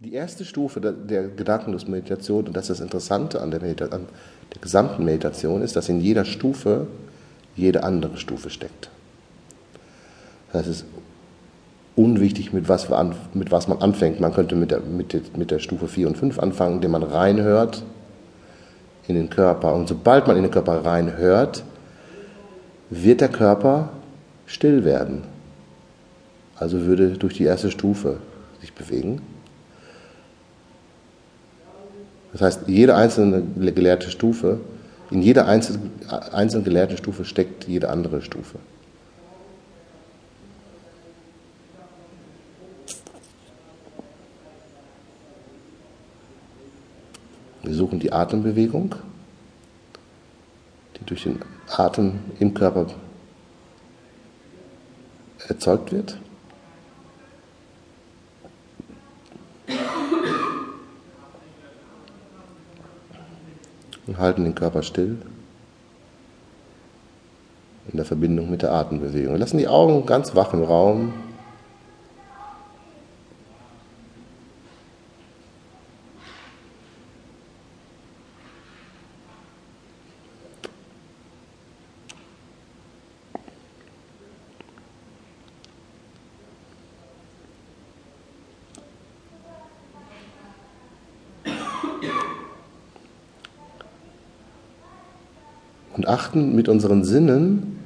Die erste Stufe der, der gedankenlosen Meditation, und das ist das Interessante an der, an der gesamten Meditation, ist, dass in jeder Stufe jede andere Stufe steckt. Das heißt, es ist unwichtig, mit was, an, mit was man anfängt. Man könnte mit der, mit, der, mit der Stufe 4 und 5 anfangen, indem man reinhört in den Körper. Und sobald man in den Körper reinhört, wird der Körper still werden. Also würde durch die erste Stufe sich bewegen. Das heißt, jede einzelne gelehrte Stufe, in jeder einzelnen, einzelnen gelehrten Stufe steckt jede andere Stufe. Wir suchen die Atembewegung, die durch den Atem im Körper erzeugt wird. Halten den Körper still in der Verbindung mit der Atembewegung. Wir lassen die Augen ganz wach im Raum. Und achten mit unseren Sinnen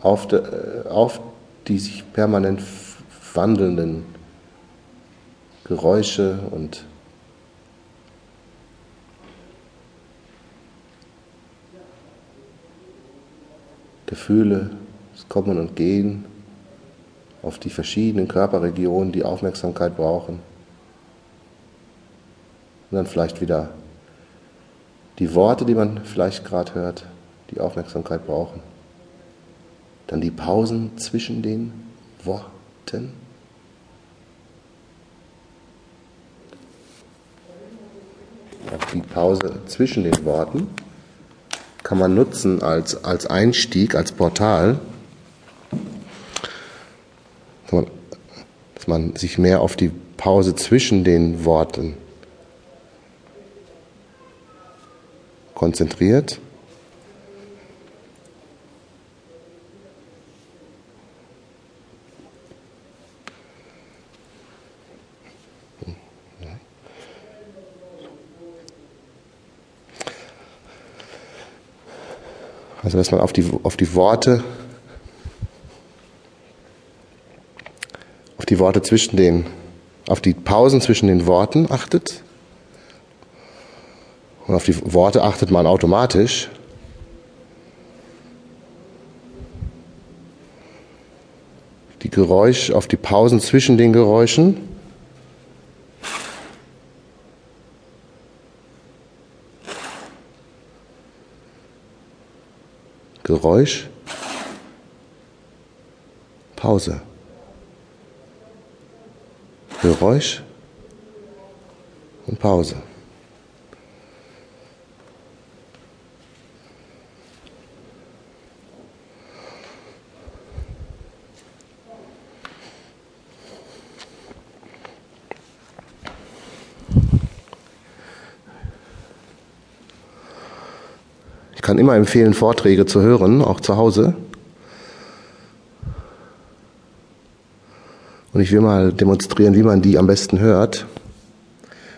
auf, de, äh, auf die sich permanent wandelnden Geräusche und Gefühle, das Kommen und Gehen, auf die verschiedenen Körperregionen, die Aufmerksamkeit brauchen. Und dann vielleicht wieder die Worte, die man vielleicht gerade hört, die Aufmerksamkeit brauchen. Dann die Pausen zwischen den Worten. Die Pause zwischen den Worten kann man nutzen als, als Einstieg, als Portal, dass man sich mehr auf die Pause zwischen den Worten konzentriert. Also dass man auf die, auf die Worte, auf die Worte zwischen den, auf die Pausen zwischen den Worten achtet. Und auf die Worte achtet man automatisch. Die Geräusche, auf die Pausen zwischen den Geräuschen. Geräusch, Pause. Geräusch und Pause. Kann immer empfehlen, Vorträge zu hören, auch zu Hause. Und ich will mal demonstrieren, wie man die am besten hört.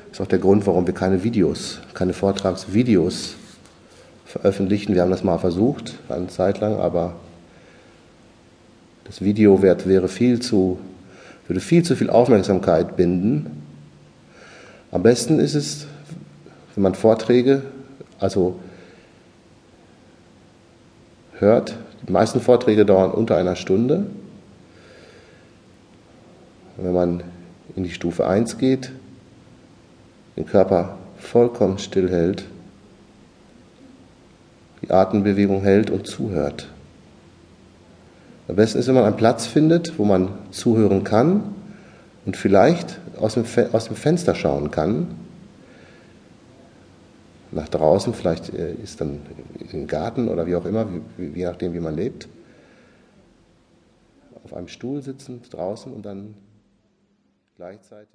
Das ist auch der Grund, warum wir keine Videos, keine Vortragsvideos veröffentlichen. Wir haben das mal versucht, eine Zeit lang, aber das Video wäre viel zu, würde viel zu viel Aufmerksamkeit binden. Am besten ist es, wenn man Vorträge, also hört. Die meisten Vorträge dauern unter einer Stunde. wenn man in die Stufe 1 geht, den Körper vollkommen still hält, die Atembewegung hält und zuhört. Am besten ist, wenn man einen Platz findet, wo man zuhören kann und vielleicht aus dem, aus dem Fenster schauen kann, nach draußen, vielleicht äh, ist dann im Garten oder wie auch immer, je nachdem, wie man lebt, auf einem Stuhl sitzend draußen und dann gleichzeitig